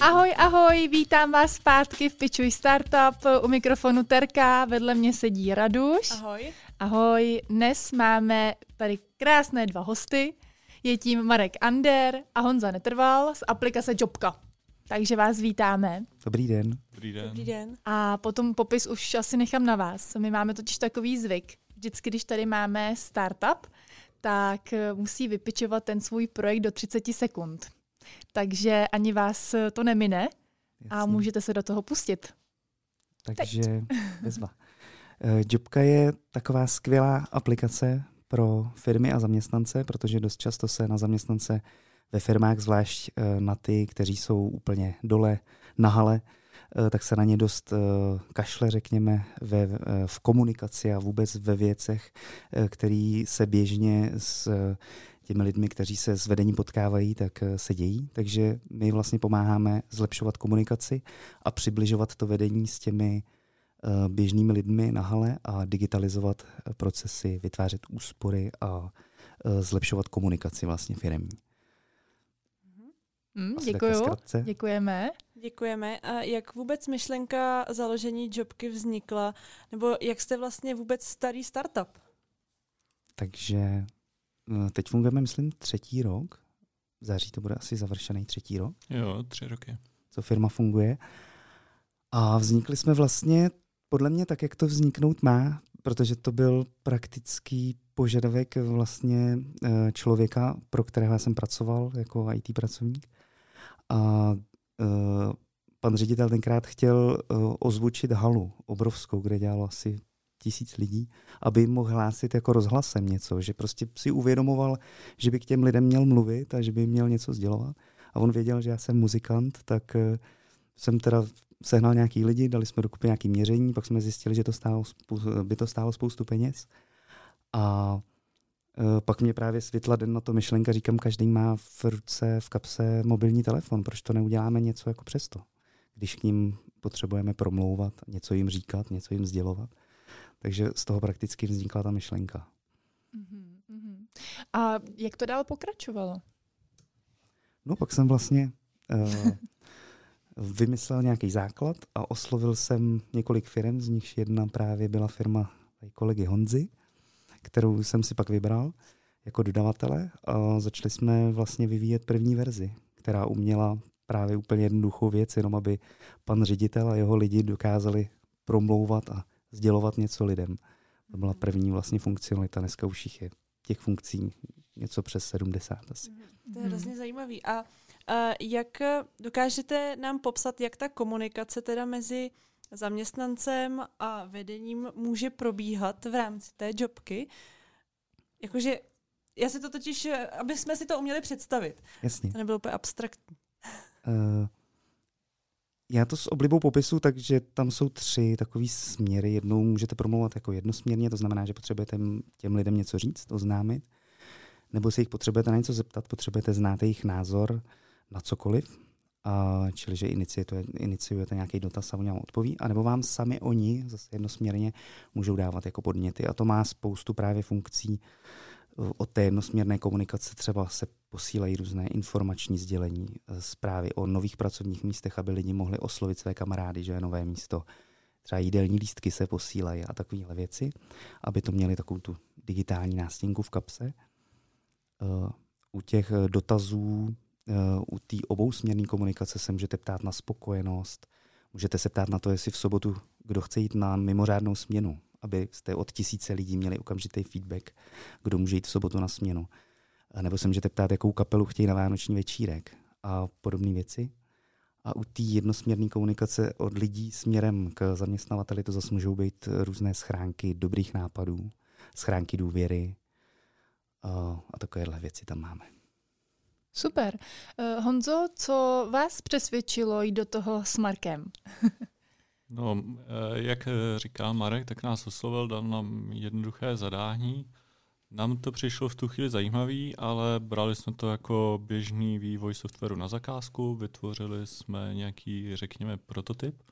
Ahoj, ahoj, vítám vás zpátky v Pičuj Startup. U mikrofonu Terka, vedle mě sedí Raduš. Ahoj. Ahoj, dnes máme tady krásné dva hosty. Je tím Marek Ander a Honza Netrval z aplikace Jobka. Takže vás vítáme. Dobrý den. Dobrý den. Dobrý den. A potom popis už asi nechám na vás. My máme totiž takový zvyk. Vždycky, když tady máme startup, tak musí vypičovat ten svůj projekt do 30 sekund. Takže ani vás to nemine a Jasně. můžete se do toho pustit. Takže bezva. Eh, Jobka je taková skvělá aplikace pro firmy a zaměstnance, protože dost často se na zaměstnance ve firmách, zvlášť eh, na ty, kteří jsou úplně dole na hale, eh, tak se na ně dost eh, kašle, řekněme, ve, eh, v komunikaci a vůbec ve věcech, eh, který se běžně s eh, těmi lidmi, kteří se s vedením potkávají, tak eh, se dějí. Takže my vlastně pomáháme zlepšovat komunikaci a přibližovat to vedení s těmi eh, běžnými lidmi na hale a digitalizovat eh, procesy, vytvářet úspory a zlepšovat komunikaci vlastně firmní. Hm, Asi děkuju, děkujeme. Děkujeme. A jak vůbec myšlenka založení Jobky vznikla? Nebo jak jste vlastně vůbec starý startup? Takže teď fungujeme, myslím, třetí rok. V září to bude asi završený třetí rok, Jo, tři roky. co firma funguje. A vznikli jsme vlastně podle mě tak, jak to vzniknout má, protože to byl praktický požadavek vlastně eh, člověka, pro kterého já jsem pracoval jako IT pracovník. A eh, pan ředitel tenkrát chtěl eh, ozvučit halu obrovskou, kde dělalo asi tisíc lidí, aby jim mohl hlásit jako rozhlasem něco, že prostě si uvědomoval, že by k těm lidem měl mluvit a že by měl něco sdělovat. A on věděl, že já jsem muzikant, tak eh, jsem teda sehnal nějaký lidi, dali jsme dokupy nějaký měření, pak jsme zjistili, že to stálo, by to stálo spoustu peněz. A eh, pak mě právě světla den na to myšlenka, říkám, každý má v ruce, v kapse mobilní telefon, proč to neuděláme něco jako přesto, když k ním potřebujeme promlouvat, něco jim říkat, něco jim sdělovat. Takže z toho prakticky vznikla ta myšlenka. Mhm, mhm. A jak to dál pokračovalo? No pak jsem vlastně uh, vymyslel nějaký základ a oslovil jsem několik firm, z nichž jedna právě byla firma kolegy Honzy, kterou jsem si pak vybral jako dodavatele a začali jsme vlastně vyvíjet první verzi, která uměla právě úplně jednoduchou věc, jenom aby pan ředitel a jeho lidi dokázali promlouvat a sdělovat něco lidem. To byla první vlastně funkcionalita, dneska už jich je těch funkcí něco přes 70 asi. To je hrozně zajímavý. A, a jak dokážete nám popsat, jak ta komunikace teda mezi zaměstnancem a vedením může probíhat v rámci té Jobky? Jakože já si to totiž, aby jsme si to uměli představit. Jasně. To nebylo úplně abstraktní. Uh, já to s oblibou popisu, takže tam jsou tři takové směry. Jednou můžete promlouvat jako jednosměrně, to znamená, že potřebujete těm lidem něco říct, oznámit, nebo se jich potřebujete na něco zeptat, potřebujete znát jejich názor na cokoliv, a čili že iniciujete, iniciujete nějaký dotaz a oni vám odpoví, anebo vám sami oni zase jednosměrně můžou dávat jako podněty. A to má spoustu právě funkcí od té jednosměrné komunikace třeba se posílají různé informační sdělení, eh, zprávy o nových pracovních místech, aby lidi mohli oslovit své kamarády, že je nové místo. Třeba jídelní lístky se posílají a takovéhle věci, aby to měli takovou tu digitální nástěnku v kapse. Eh, U těch eh, dotazů, u té obousměrné komunikace se můžete ptát na spokojenost, můžete se ptát na to, jestli v sobotu kdo chce jít na mimořádnou směnu, abyste od tisíce lidí měli okamžitý feedback, kdo může jít v sobotu na směnu. A Nebo se můžete ptát, jakou kapelu chtějí na vánoční večírek a podobné věci. A u té jednosměrné komunikace od lidí směrem k zaměstnavateli to zase můžou být různé schránky dobrých nápadů, schránky důvěry a, a takovéhle věci tam máme. Super. Uh, Honzo, co vás přesvědčilo jít do toho s Markem? No, eh, jak eh, říkal Marek, tak nás oslovil, dal nám jednoduché zadání. Nám to přišlo v tu chvíli zajímavý, ale brali jsme to jako běžný vývoj softwaru na zakázku, vytvořili jsme nějaký, řekněme, prototyp,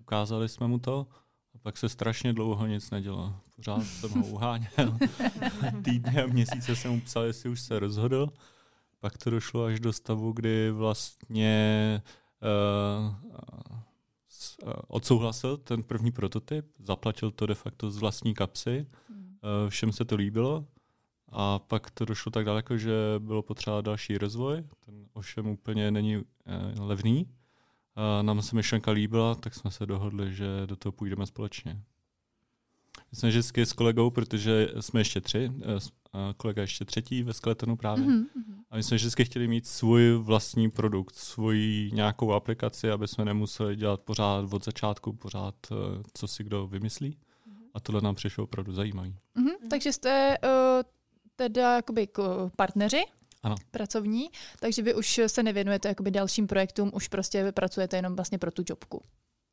ukázali jsme mu to a pak se strašně dlouho nic nedělo. Pořád jsem ho uháněl. Týdny a měsíce jsem mu psal, jestli už se rozhodl. Pak to došlo až do stavu, kdy vlastně odsouhlasil ten první prototyp, zaplatil to de facto z vlastní kapsy, hmm. Všem se to líbilo a pak to došlo tak daleko, že bylo potřeba další rozvoj, ten ovšem úplně není levný. A nám se myšlenka líbila, tak jsme se dohodli, že do toho půjdeme společně. My jsme vždycky s kolegou, protože jsme ještě tři, kolega ještě třetí ve Skeletonu právě, mm-hmm. a my jsme vždycky chtěli mít svůj vlastní produkt, svoji nějakou aplikaci, aby jsme nemuseli dělat pořád od začátku, pořád, eh, co si kdo vymyslí. A tohle nám přišlo opravdu zajímavý. Mm-hmm. Takže jste uh, teda jakoby partneři ano. pracovní, takže vy už se nevěnujete jakoby dalším projektům, už prostě pracujete jenom vlastně pro tu jobku.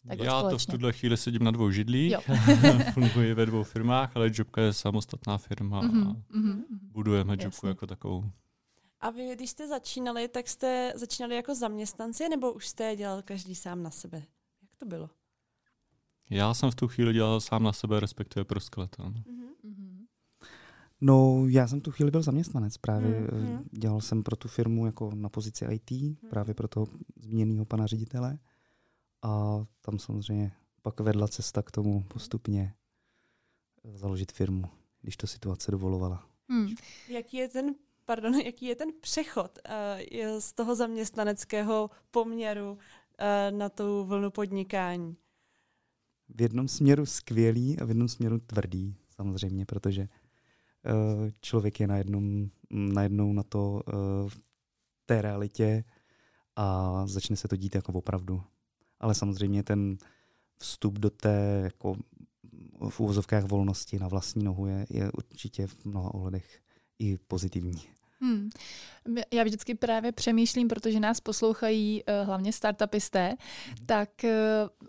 Tak Já společně. to v tuhle chvíli sedím na dvou židlích, funguji ve dvou firmách, ale Jobka je samostatná firma mm-hmm, a mm-hmm. budujeme Jobku Jasně. jako takovou. A vy, když jste začínali, tak jste začínali jako zaměstnanci, nebo už jste dělal každý sám na sebe? Jak to bylo? Já jsem v tu chvíli dělal sám na sebe, respektive pro skeleton. Mm-hmm. No, já jsem tu chvíli byl zaměstnanec. Právě mm-hmm. dělal jsem pro tu firmu jako na pozici IT, mm-hmm. právě pro toho zmíněného pana ředitele. A tam samozřejmě pak vedla cesta k tomu postupně založit firmu, když to situace dovolovala. Hmm. Jaký je ten pardon, jaký je ten přechod uh, z toho zaměstnaneckého poměru uh, na tu vlnu podnikání? V jednom směru skvělý a v jednom směru tvrdý, samozřejmě, protože uh, člověk je najednou, najednou na to uh, v té realitě a začne se to dít jako opravdu ale samozřejmě ten vstup do té jako v úvozovkách volnosti na vlastní nohu je, je určitě v mnoha ohledech i pozitivní. Hmm. Já vždycky právě přemýšlím, protože nás poslouchají uh, hlavně startupisté, tak uh,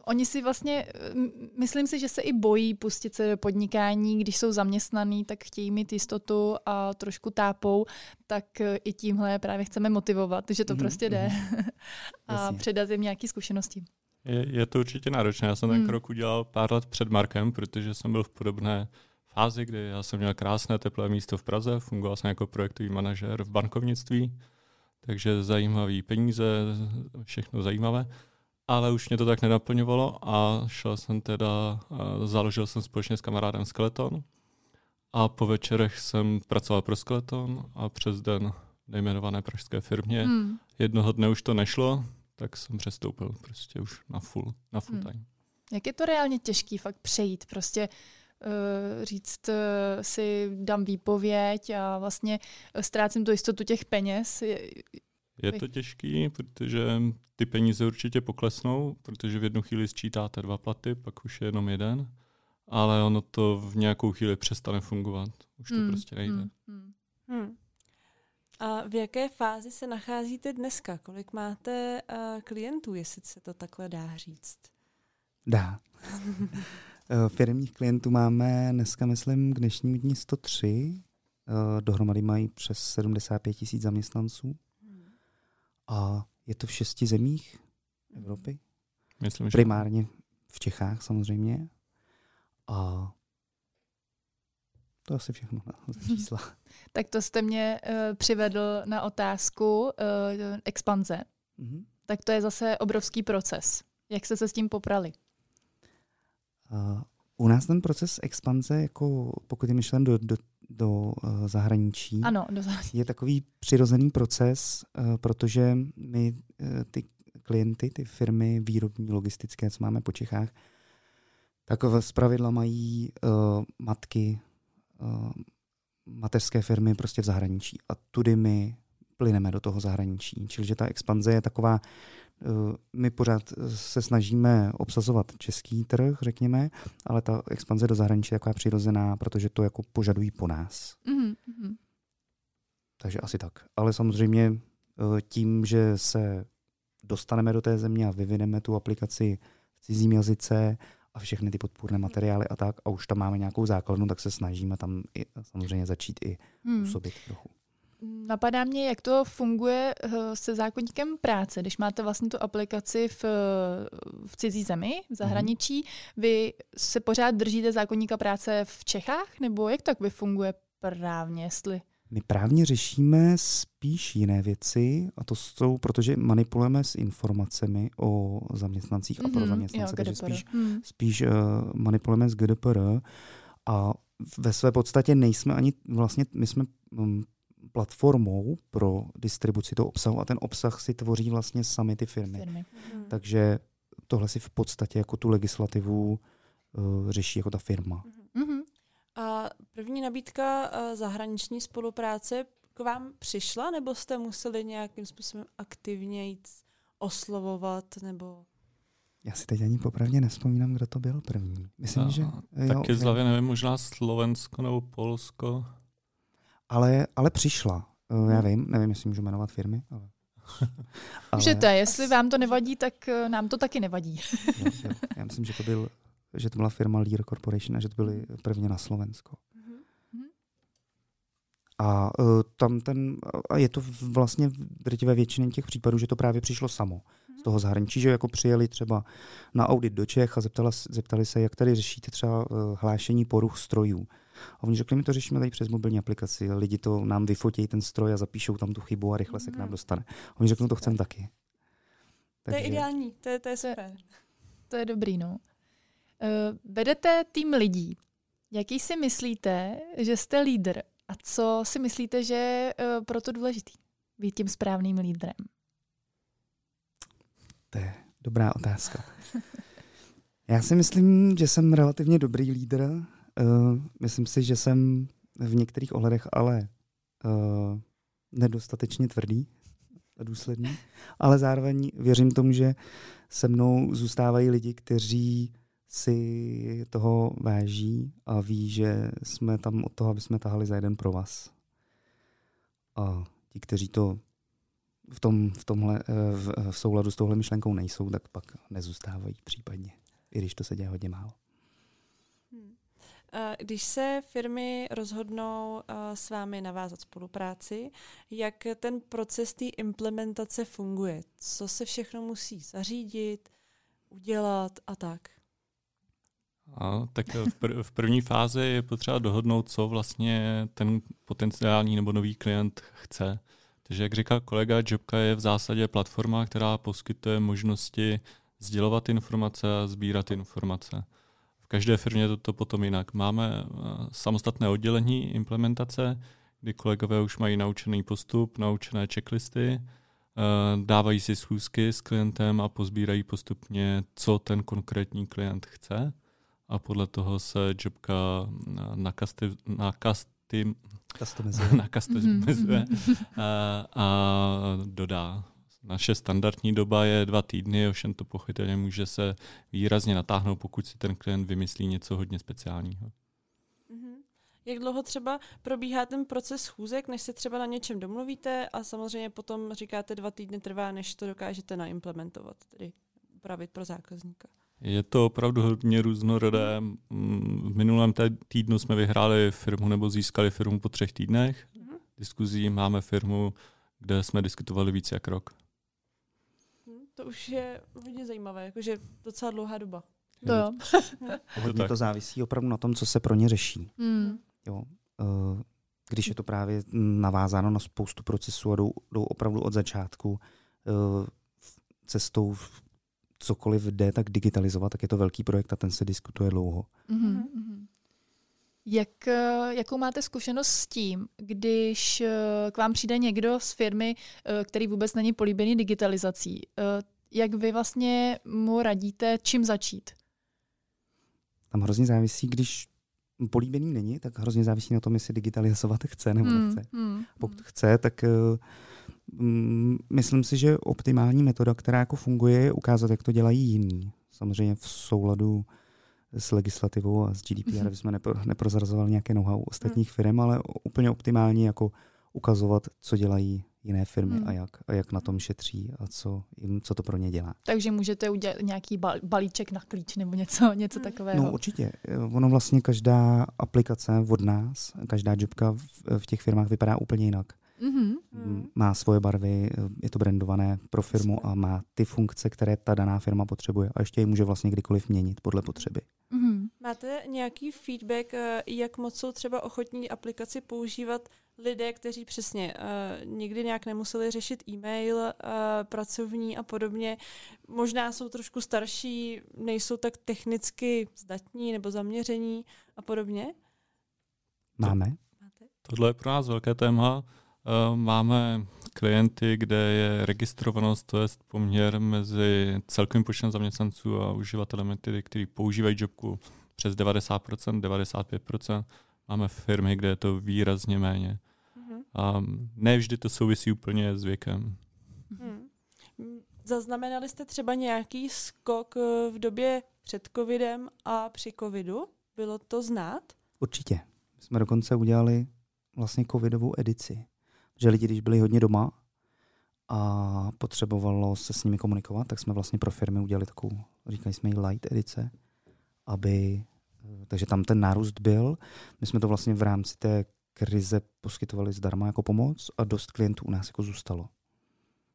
oni si vlastně, uh, myslím si, že se i bojí pustit se do podnikání, když jsou zaměstnaný, tak chtějí mít jistotu a trošku tápou, tak uh, i tímhle právě chceme motivovat, že to mm-hmm. prostě jde mm-hmm. a Jasně. předat jim nějaké zkušenosti. Je, je to určitě náročné. Já jsem ten hmm. krok udělal pár let před Markem, protože jsem byl v podobné fázi, kdy já jsem měl krásné teplé místo v Praze, fungoval jsem jako projektový manažer v bankovnictví, takže zajímavý peníze, všechno zajímavé. Ale už mě to tak nenaplňovalo a šel jsem teda, založil jsem společně s kamarádem Skeleton a po večerech jsem pracoval pro Skeleton a přes den nejmenované pražské firmě. Hmm. Jednoho dne už to nešlo, tak jsem přestoupil prostě už na full, na full hmm. time. Jak je to reálně těžký fakt přejít, prostě uh, říct uh, si dám výpověď a vlastně ztrácím tu jistotu těch peněz. Je, je to těžký, protože ty peníze určitě poklesnou, protože v jednu chvíli sčítáte dva platy, pak už je jenom jeden, ale ono to v nějakou chvíli přestane fungovat. Už to hmm. prostě nejde. Hmm. Hmm. hmm. A v jaké fázi se nacházíte dneska? Kolik máte uh, klientů, jestli se to takhle dá říct? Dá. Eh, firmních klientů máme dneska, myslím, k dnešnímu dní 103. Uh, dohromady mají přes 75 tisíc zaměstnanců. A je to v šesti zemích Evropy. Myslím, že... Primárně v Čechách samozřejmě. A to asi všechno na čísla. tak to jste mě uh, přivedl na otázku uh, expanze. Mm-hmm. Tak to je zase obrovský proces. Jak jste se s tím poprali? Uh, u nás ten proces expanze, jako pokud je myšlen do, do, do uh, zahraničí, ano, do zahraničí, je takový přirozený proces, uh, protože my uh, ty klienty, ty firmy výrobní, logistické, co máme po Čechách, tak z pravidla mají uh, matky, uh, mateřské firmy prostě v zahraničí a tudy my plyneme do toho zahraničí. Čili že ta expanze je taková, my pořád se snažíme obsazovat český trh, řekněme, ale ta expanze do zahraničí je taková přirozená, protože to jako požadují po nás. Mm-hmm. Takže asi tak. Ale samozřejmě uh, tím, že se dostaneme do té země a vyvineme tu aplikaci v cizím jazyce a všechny ty podpůrné materiály a tak a už tam máme nějakou základnu, tak se snažíme tam i, samozřejmě začít i hmm. působit trochu. Napadá mě, jak to funguje eh, se zákonníkem práce, když máte vlastně tu aplikaci v, v cizí zemi, v zahraničí. Mm. Vy se pořád držíte zákonníka práce v Čechách, nebo jak tak vy funguje právně, jestli? My právně řešíme spíš jiné věci, a to jsou, protože manipulujeme s informacemi o zaměstnancích mm-hmm, a pro Mhm, zaměstnance, jo, takže GDPR. spíš, Hmm. spíš uh, manipulujeme s GDPR a ve své podstatě nejsme ani vlastně, my jsme um, platformou pro distribuci toho obsahu a ten obsah si tvoří vlastně sami ty firmy. Firmy. Mhm. Takže tohle si v podstatě jako tu legislativu uh, řeší jako ta firma. Mhm. A první nabídka eh, zahraniční spolupráce k vám přišla, nebo jste museli nějakým způsobem aktivně jít oslovovat, nebo... Já si teď ani popravdě nespomínám, kdo to byl první. Myslím, A že... Taky jo, z hlavy nevím, možná Slovensko nebo Polsko. Ale, ale přišla. Uh, já vím, nevím, jestli můžu jmenovat firmy, ale... Můžete, jestli vám to nevadí, tak eh, nám to taky nevadí. Jo, jo. Já myslím, že to, byl, že to byla firma Lear Corporation a že to byly prvně na Slovensko. A uh, tam ten, a je to vlastně v drtivé většině těch případů, že to právě přišlo samo z toho zahraničí, že jako přijeli třeba na audit do Čech a zeptala, zeptali se, jak tady řešíte třeba uh, hlášení poruch strojů. A oni řekli, my to řešíme tady přes mobilní aplikaci, lidi to nám vyfotí ten stroj a zapíšou tam tu chybu a rychle se k nám Mhm. dostane. A oni řeknou, to chcem taky. To je ideální, to je, to je super. To je dobrý, no. Uh, vedete tým lidí. Jaký si myslíte, že jste lídr? A co si myslíte, že je uh, proto důležitý? Být tím správným lídrem. To je dobrá otázka. Já si myslím, že jsem relativně dobrý lídr. Uh, myslím si, že jsem v některých ohledech ale uh, nedostatečně tvrdý a důsledný, ale zároveň věřím tomu, že se mnou zůstávají lidi, kteří si toho váží a ví, že jsme tam od toho, aby jsme tahali za jeden pro vás. A ti, kteří to v, tom, v, tomhle, eh, v, v souladu s touhle myšlenkou nejsou, tak pak nezůstávají případně, i když to se děje hodně málo. Eh, Když se firmy rozhodnou eh, s vámi navázat spolupráci, jak ten proces té implementace funguje? Co se všechno musí zařídit, udělat a tak? A, tak v, pr- v první fázi je potřeba dohodnout, co vlastně ten potenciální nebo nový klient chce. Takže jak říkal kolega, Jobka je v zásadě platforma, která poskytuje možnosti sdělovat informace a sbírat informace. V každé firmě je to, to potom jinak. Máme uh, samostatné oddělení implementace, kdy kolegové už mají naučený postup, naučené checklisty, uh, dávají si schůzky s klientem a pozbírají postupně, co ten konkrétní klient chce a podle toho se Jobka nakasty, nakasty, nakastomizuje a, a dodá. Naše standardní doba je dva týdny, ovšem to pochopitelně může se výrazně natáhnout, pokud si ten klient vymyslí něco hodně speciálního. Mhm. Jak dlouho třeba probíhá ten proces schůzek, než se třeba na něčem domluvíte a samozřejmě potom říkáte dva týdny trvá, než to dokážete naimplementovat, tedy upravit pro zákazníka. Je to opravdu hodně různorodé. Mm, V minulém týdnu jsme vyhráli firmu nebo získali firmu po třech týdnech Mhm. diskuzí. Máme firmu, kde jsme diskutovali více jak rok. To už je hodně zajímavé, jakože docela dlouhá doba. To jo. Hodně to závisí opravdu na tom, co se pro ně řeší. Hmm. Jo. Eh, Když je to právě navázáno na spoustu procesů a jdou, jdou opravdu od začátku eh, cestou v- cokoliv jde, tak digitalizovat, tak je to velký projekt a ten se diskutuje dlouho. Mhm, mhm. Jak, eh, jakou máte zkušenost s tím, když eh, k vám přijde někdo z firmy, eh, který vůbec není políbený digitalizací? Jak vy vlastně mu radíte, čím začít? Tam hrozně závisí, když políbený není, tak hrozně závisí na tom, jestli digitalizovat chce nebo Hmm, nechce. hmm, Pokud hmm. chce, tak mm, myslím si, že optimální metoda, která jako funguje, je ukázat, jak to dělají jiní. Samozřejmě v souladu s legislativou a s GDPR, Mhm. aby jsme nepro, neprozrazovali nějaké know-how ostatních firm, ale úplně optimálně jako ukazovat, co dělají jiné firmy Hmm. a jak, a jak na tom šetří a co, jim, co to pro ně dělá. Takže můžete udělat nějaký bal- balíček na klíč nebo něco, něco Hmm. takového. No určitě. Eh, Ono vlastně každá aplikace od nás, každá jobka v, v těch firmách vypadá úplně jinak. Mhm. Hmm. Má svoje barvy, je to brandované pro firmu a má ty funkce, které ta daná firma potřebuje. A ještě je může vlastně kdykoliv měnit podle potřeby. Mhm. Máte nějaký feedback, eh, jak moc jsou třeba ochotní aplikaci používat lidé, kteří přesně uh, nikdy nějak nemuseli řešit e-mail uh, pracovní a podobně, možná jsou trošku starší, nejsou tak technicky zdatní nebo zaměření a podobně? Máme. Máte? Tohle je pro nás velké téma. Uh, máme klienty, kde je registrovanost, to je poměr mezi celkovým počtem zaměstnanců a uživatelemi, tedy, kteří používají jobku přes 90%, 95%. Máme firmy, kde je to výrazně méně. Mhm. A ne vždy to souvisí úplně s věkem. Hmm. M, Zaznamenali jste třeba nějaký skok eh, v době před covidem a při covidu? Bylo to znát? Určitě. My jsme dokonce udělali vlastně covidovou edici. Že lidi, když byli hodně doma a potřebovalo se s nimi komunikovat, tak jsme vlastně pro firmy udělali takovou, říkali jsme jí light edice, aby, takže tam ten nárůst byl. My jsme to vlastně v rámci té krize poskytovali zdarma jako pomoc a dost klientů u nás jako zůstalo.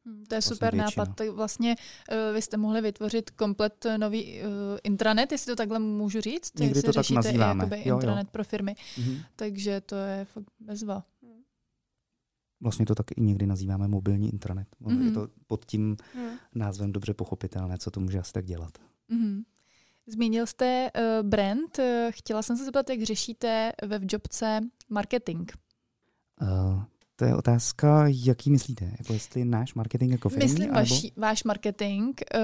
Hm, To je Vlastně super většina. nápad. Tak vlastně uh, vy jste mohli vytvořit komplet eh, nový uh, intranet, jestli to takhle můžu říct. Někdy to tak nazýváme. Jo, jo. intranet pro firmy. Mhm. Takže to je fakt bezva. Vlastně to tak i někdy nazýváme mobilní intranet. Mm-hmm. Je Mhm. to pod tím Hmm. názvem dobře pochopitelné, co to může asi tak dělat. Mhm. Zmínil jste uh, brand. Eh, Chtěla jsem se zeptat, jak řešíte ve Jobce marketing. Uh, to je otázka, jaký myslíte? Jako jestli náš marketing jako firmní? Myslím anebo- vaši, váš marketing, uh,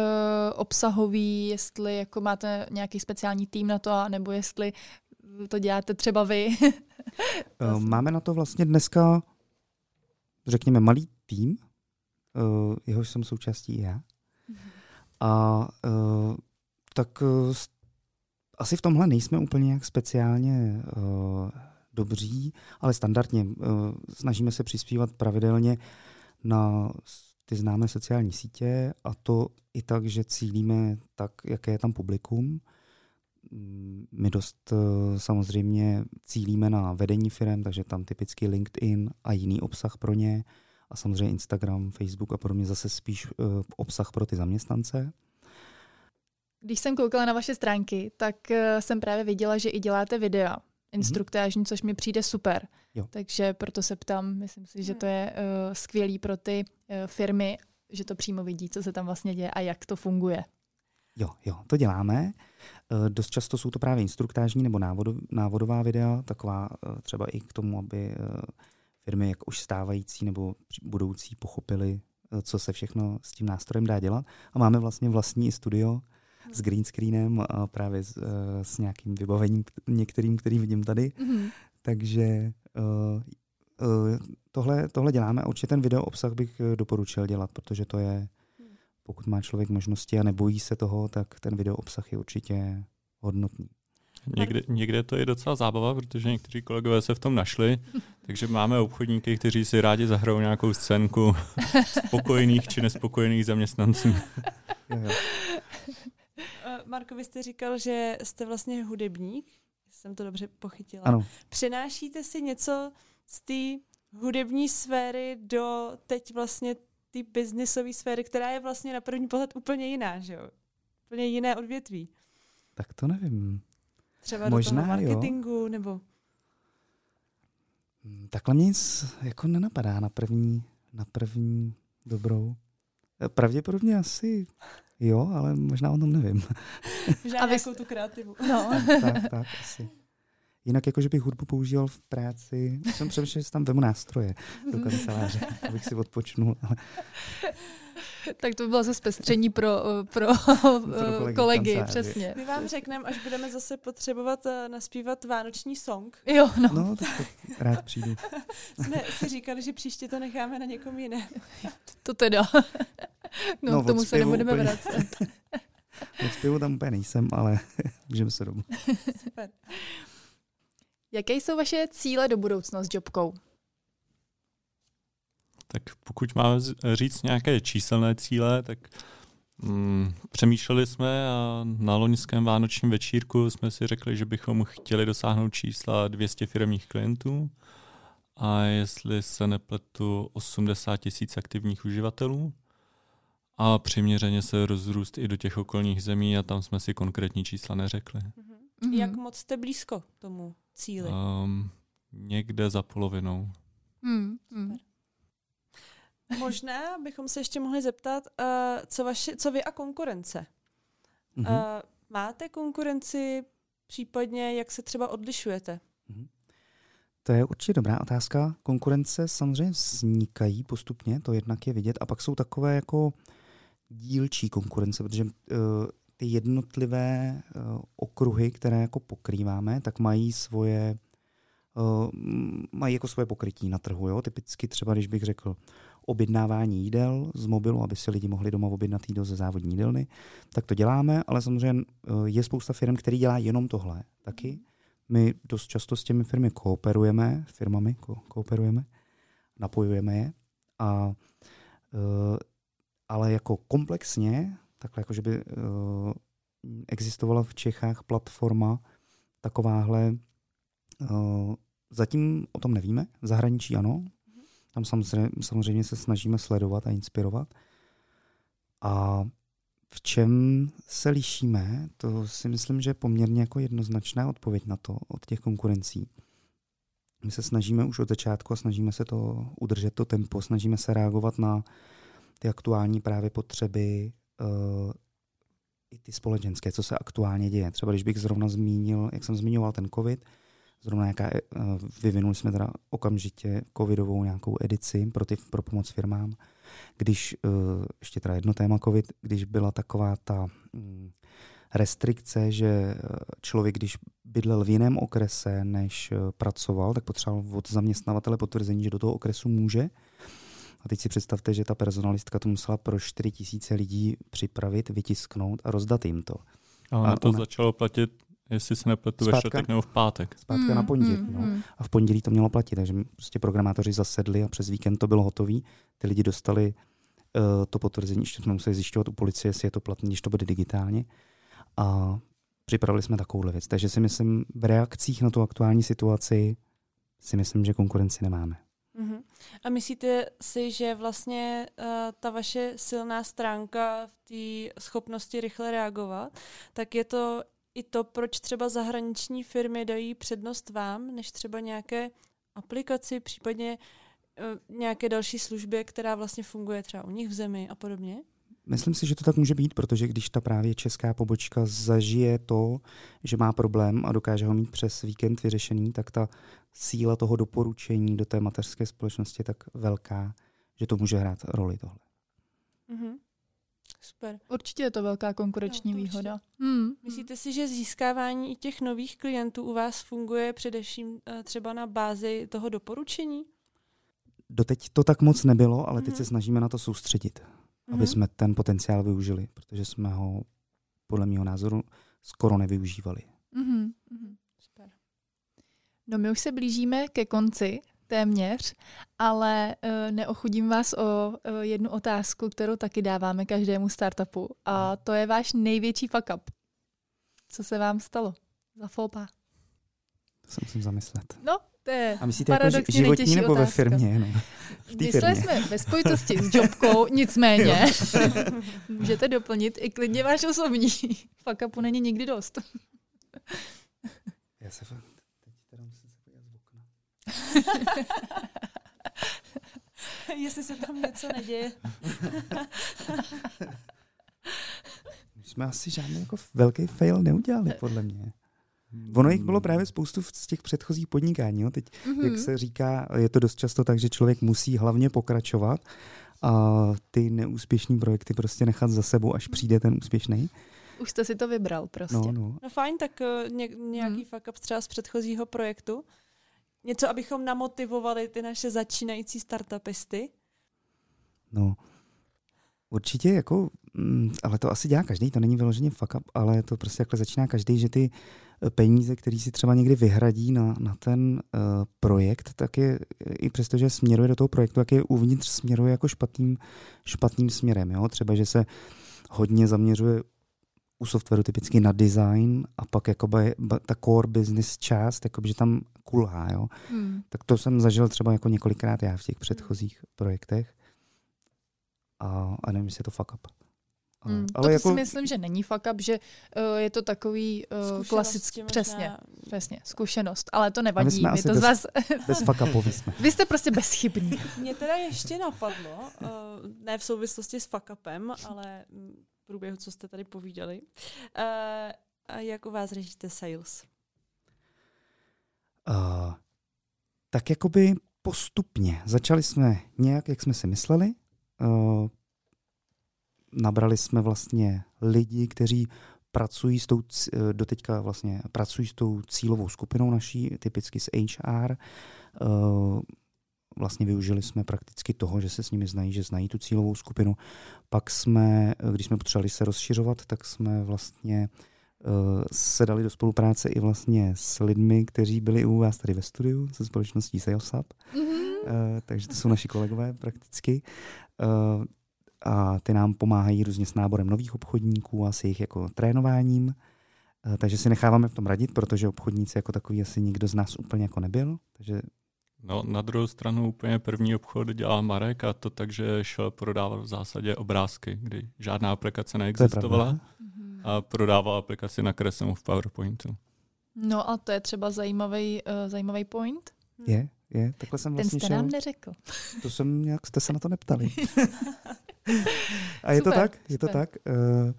obsahový, jestli jako máte nějaký speciální tým na to, nebo jestli to děláte třeba vy. Uh, máme na to vlastně dneska, řekněme, malý tým, uh, jehož jsem součástí já. A uh, tak uh, asi v tomhle nejsme úplně nějak speciálně uh, dobří, ale standardně uh, snažíme se přispívat pravidelně na ty známé sociální sítě a to i tak, že cílíme tak, jaké je tam publikum. Mm, My dost eh, samozřejmě cílíme na vedení firm, takže tam typicky LinkedIn a jiný obsah pro ně a samozřejmě Instagram, Facebook a podobně zase spíš eh, obsah pro ty zaměstnance. Když jsem koukala na vaše stránky, tak eh, jsem právě viděla, že i děláte videa instruktážní, což mi přijde super. Jo. Takže proto se ptám, myslím si, že to je uh, skvělý pro ty uh, firmy, že to přímo vidí, co se tam vlastně děje a jak to funguje. Jo, jo, to děláme. Eh, Dost často jsou to právě instruktážní nebo návodo, návodová videa, taková eh, třeba i k tomu, aby eh, firmy, jak už stávající nebo budoucí, pochopili, co se všechno s tím nástrojem dá dělat. A máme vlastně vlastní studio s green screenem a právě s, s nějakým vybavením některým, který vidím tady. Mhm. Takže tohle, tohle děláme určitě ten video obsah bych doporučil dělat, protože to je, pokud má člověk možnosti a nebojí se toho, tak ten video obsah je určitě hodnotný. Někde, někde to je docela zábava, protože někteří kolegové se v tom našli, takže máme obchodníky, kteří si rádi zahrajou nějakou scénku spokojených či nespokojených zaměstnanců. Jo, jo. Uh, Marko, vy jste říkal, že jste vlastně hudebník, jsem to dobře pochytila. Ano, Přenášíte si něco z té hudební sféry do teď vlastně té biznisové sféry, která je vlastně na první pohled úplně jiná, že jo? Úplně jiné odvětví. tak to nevím. Třeba Možná do toho jo. marketingu, nebo... Hmm, Takhle mě nic jako nenapadá na první, na první dobrou. Eh, Pravděpodobně asi jo, ale možná o tom nevím. Možná nějakou tu kreativu. No. tak, tak, asi. Jinak jako, že bych hudbu používal v práci, jsem přemýšlel, že tam vemu nástroje do kanceláře, abych si odpočnul, ale tak to by bylo zase zpestření pro, eh, pro, Pro kolegy v kolegy, kanceláři. přesně. My vám řekneme, až budeme zase potřebovat uh, naspívat vánoční song. Jo, no. no, tak, tak rád přijdu. Jsme si říkali, že příště to necháme na někom jiném. To teda. No, No, k tomu se nebudeme úplně. vracet. Od zpěvu tam úplně nejsem, ale můžeme se domů. Super. Jaké jsou vaše cíle do budoucna s Jobkou? Tak pokud máme říct nějaké číselné cíle, tak mm, přemýšleli jsme a na loňském vánočním večírku jsme si řekli, že bychom chtěli dosáhnout čísla 200 firmních klientů a jestli se nepletu 80 tisíc aktivních uživatelů a přiměřeně se rozrůst i do těch okolních zemí a tam jsme si konkrétní čísla neřekli. Mhm. Jak moc jste blízko tomu cíli? Um, někde za polovinou. Hmm, hmm. Možná bychom se ještě mohli zeptat, uh, co, vaši, co vy a konkurence? Mhm. Uh, máte konkurenci, případně jak se třeba odlišujete? Mhm. To je určitě dobrá otázka. Konkurence samozřejmě vznikají postupně, to jednak je vidět, a pak jsou takové jako dílčí konkurence, protože uh, ty jednotlivé uh, okruhy, které jako pokrýváme, tak mají svoje uh, mají jako svoje pokrytí na trhu. Jo? Typicky třeba, když bych řekl objednávání jídel z mobilu, aby si lidi mohli doma objednat jídlo ze závodní jídelny, tak to děláme, ale samozřejmě uh, je spousta firm, který dělá jenom tohle taky. My dost často s těmi firmy kooperujeme, firmami ko- kooperujeme, napojujeme je, a, ale jako komplexně, takhle jako, že by uh, existovala v Čechách platforma takováhle, uh, zatím o tom nevíme, v zahraničí ano, tam samozřejmě, samozřejmě se snažíme sledovat a inspirovat. A v čem se lišíme, to si myslím, že je poměrně jako jednoznačná odpověď na to od těch konkurencí. My se snažíme už od začátku a snažíme se to udržet to tempo, snažíme se reagovat na ty aktuální právě potřeby uh, i ty společenské, co se aktuálně děje. Třeba když bych zrovna zmínil, jak jsem zmiňoval ten covid, zrovna nějaká, uh, vyvinuli jsme teda okamžitě covidovou nějakou edici pro, ty, pro pomoc firmám, když, uh, ještě teda jedno téma covid, když byla taková ta um, restrikce, že člověk, když bydlel v jiném okrese, než pracoval, tak potřeboval od zaměstnavatele potvrzení, že do toho okresu může. A teď si představte, že ta personalistka to musela pro 4 tisíce lidí připravit, vytisknout a rozdat jim to. A ono A to ona- začalo platit, jestli se nepletu, ve Zpátka? čtvrtek nebo v pátek. Zpátka Hmm, na pondělí. hmm, no. hmm. A v pondělí to mělo platit, takže prostě programátoři zasedli a přes víkend to bylo hotové. Ty lidi dostali uh, to potvrzení, ještě to museli zjišťovat u policie, jestli je to platné, když to bude digitálně. A připravili jsme takovouhle věc. Takže si myslím, v reakcích na tu aktuální situaci si myslím, že konkurenci nemáme. Mhm. A myslíte si, že vlastně uh, ta vaše silná stránka v té schopnosti rychle reagovat, tak je to i to, proč třeba zahraniční firmy dají přednost vám, než třeba nějaké aplikaci, případně uh, nějaké další službě, která vlastně funguje třeba u nich v zemi a podobně? Myslím si, že to tak může být, protože když ta právě česká pobočka zažije to, že má problém a dokáže ho mít přes víkend vyřešený, tak ta síla toho doporučení do té mateřské společnosti je tak velká, že to může hrát roli tohle. Mhm. Super. Určitě je to velká konkurenční Jo, to výhoda. Hmm. Myslíte si, že získávání i těch nových klientů u vás funguje především eh, třeba na bázi toho doporučení? Doteď to tak moc nebylo, ale teď Mhm. se snažíme na to soustředit, Mhm. aby jsme ten potenciál využili, protože jsme ho podle mého názoru skoro nevyužívali. Mhm. Mhm. Super. No my už se blížíme ke konci téměř, ale uh, neochudím vás o uh, jednu otázku, kterou taky dáváme každému startupu a to je váš největší fuck up. Co se vám stalo za fopa? To se musím zamyslet. No, to je A myslíte jako životní nebo ve otázka. firmě? Jenom? V té Mysleli firmě. jsme ve spojitosti s jobkou, nicméně můžete doplnit i klidně váš osobní. Fuck upu není nikdy dost. Já se fakt, teď teda musím se podívat z okna. Jestli se tam něco neděje. My jsme asi žádný jako velký fail neudělali, podle mě. Ono jich bylo právě spoustu v- z těch předchozích podnikání. Jo? Teď, Mhm. jak se říká, je to dost často tak, že člověk musí hlavně pokračovat a ty neúspěšné projekty prostě nechat za sebou, až přijde ten úspěšný. Už jste si to vybral prostě. No, no. No fajn, tak uh, ně, nějaký Hmm. fuck up třeba z předchozího projektu. Něco, abychom namotivovali ty naše začínající startupisty. No, určitě jako, mm, ale to asi dělá každý, to není vyloženě fuck up, ale to prostě takhle začíná každý, že ty eh, peníze, který si třeba někdy vyhradí na, na ten uh, projekt, tak je i přesto, že směruje do toho projektu, tak je uvnitř směruje jako špatným, špatným směrem. Jo? Třeba, že se hodně zaměřuje u softwaru typicky na design a pak jakoby ta core business část, jakoby, že tam kulhá. Jo? Hmm. Tak to jsem zažil třeba jako několikrát já v těch předchozích projektech. A, a nevím, jestli je to fuck up. Ale, Hmm. ale to jako, si myslím, že není fuck up, že uh, je to takový uh, klasický, možná přesně. přesně, zkušenost, ale to A my nevadí. jsme My to z bez- vás, Bez fakapovi jsme. vy jste prostě bezchybní. Mě teda ještě napadlo, uh, ne v souvislosti s fuck-upem, ale mm, v průběhu, co jste tady povídali. Uh, a jak u vás řešíte sales? Uh, tak jakoby postupně. Začali jsme nějak, jak jsme si mysleli. Uh, nabrali jsme vlastně lidi, kteří pracují s tou, eh, doteďka vlastně pracují s tou cílovou skupinou naší, typicky s HR. Uh, vlastně využili jsme prakticky toho, že se s nimi znají, že znají tu cílovou skupinu. Pak jsme, eh, když jsme potřebovali se rozšiřovat, tak jsme vlastně se dali do spolupráce i vlastně s lidmi, kteří byli u vás tady ve studiu, se společností SalesUp. Mhm. Uh, takže to jsou naši kolegové prakticky. A ty nám pomáhají různě s náborem nových obchodníků a s jejich jako trénováním. Uh, takže si necháváme v tom radit, protože obchodníci jako takový asi nikdo z nás úplně jako nebyl. Takže No, na druhou stranu úplně první obchod dělal Marek a to tak, že šel prodávat v zásadě obrázky, kdy žádná aplikace neexistovala. Mhm. a prodával aplikaci nakreslenou v PowerPointu. No a to je třeba zajímavý, uh, zajímavý point. Je, je, takhle jsem Ten vlastně jste šel. nám neřekl. To jsem nějak, jste se na to neptali. A je to Super, tak, je to super. tak. Uh,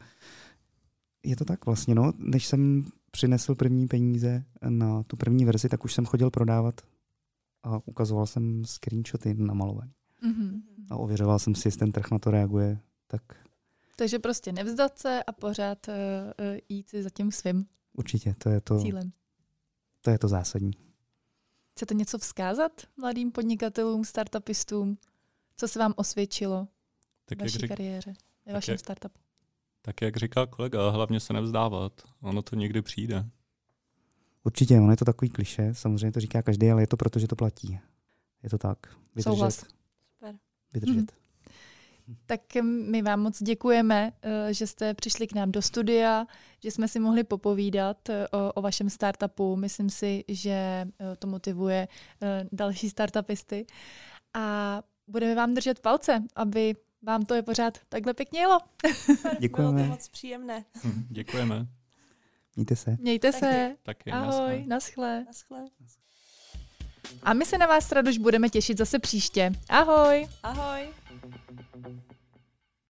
je to tak vlastně, no. Než jsem přinesl první peníze na tu první verzi, tak už jsem chodil prodávat a ukazoval jsem screenshoty namalované. Mhm. A ověřoval jsem si, jestli ten trh na to reaguje. Tak Takže prostě nevzdat se a pořád uh, jít si za tím svým určitě, to je to, cílem. to, je to zásadní. Chcete něco vzkázat mladým podnikatelům, startupistům? Co se vám osvědčilo Tak v jak, vaší řík, kariéře, ve tak vašem jak- startupu? tak jak říkal kolega, hlavně se nevzdávat. Ono to někdy přijde. Určitě, ono je to takový kliše, samozřejmě to říká každý, ale je to proto, že to platí. Je to tak. Vydržet. Souhlas. Super. Vydržet. Tak my vám moc děkujeme, eh, že jste přišli k nám do studia, že jsme si mohli popovídat eh, o, o vašem startupu. Myslím si, že eh, to motivuje další startupisty. A budeme vám držet palce, aby vám to je pořád takhle pěkně jelo. Bylo Děkujeme. to moc příjemné. Hm, Děkujeme. Mějte se. Mějte Taky. se. Taky. Ahoj, naschle. naschle. Naschle. A my se na vás, Radoš, budeme těšit zase příště. Ahoj. Ahoj. thank you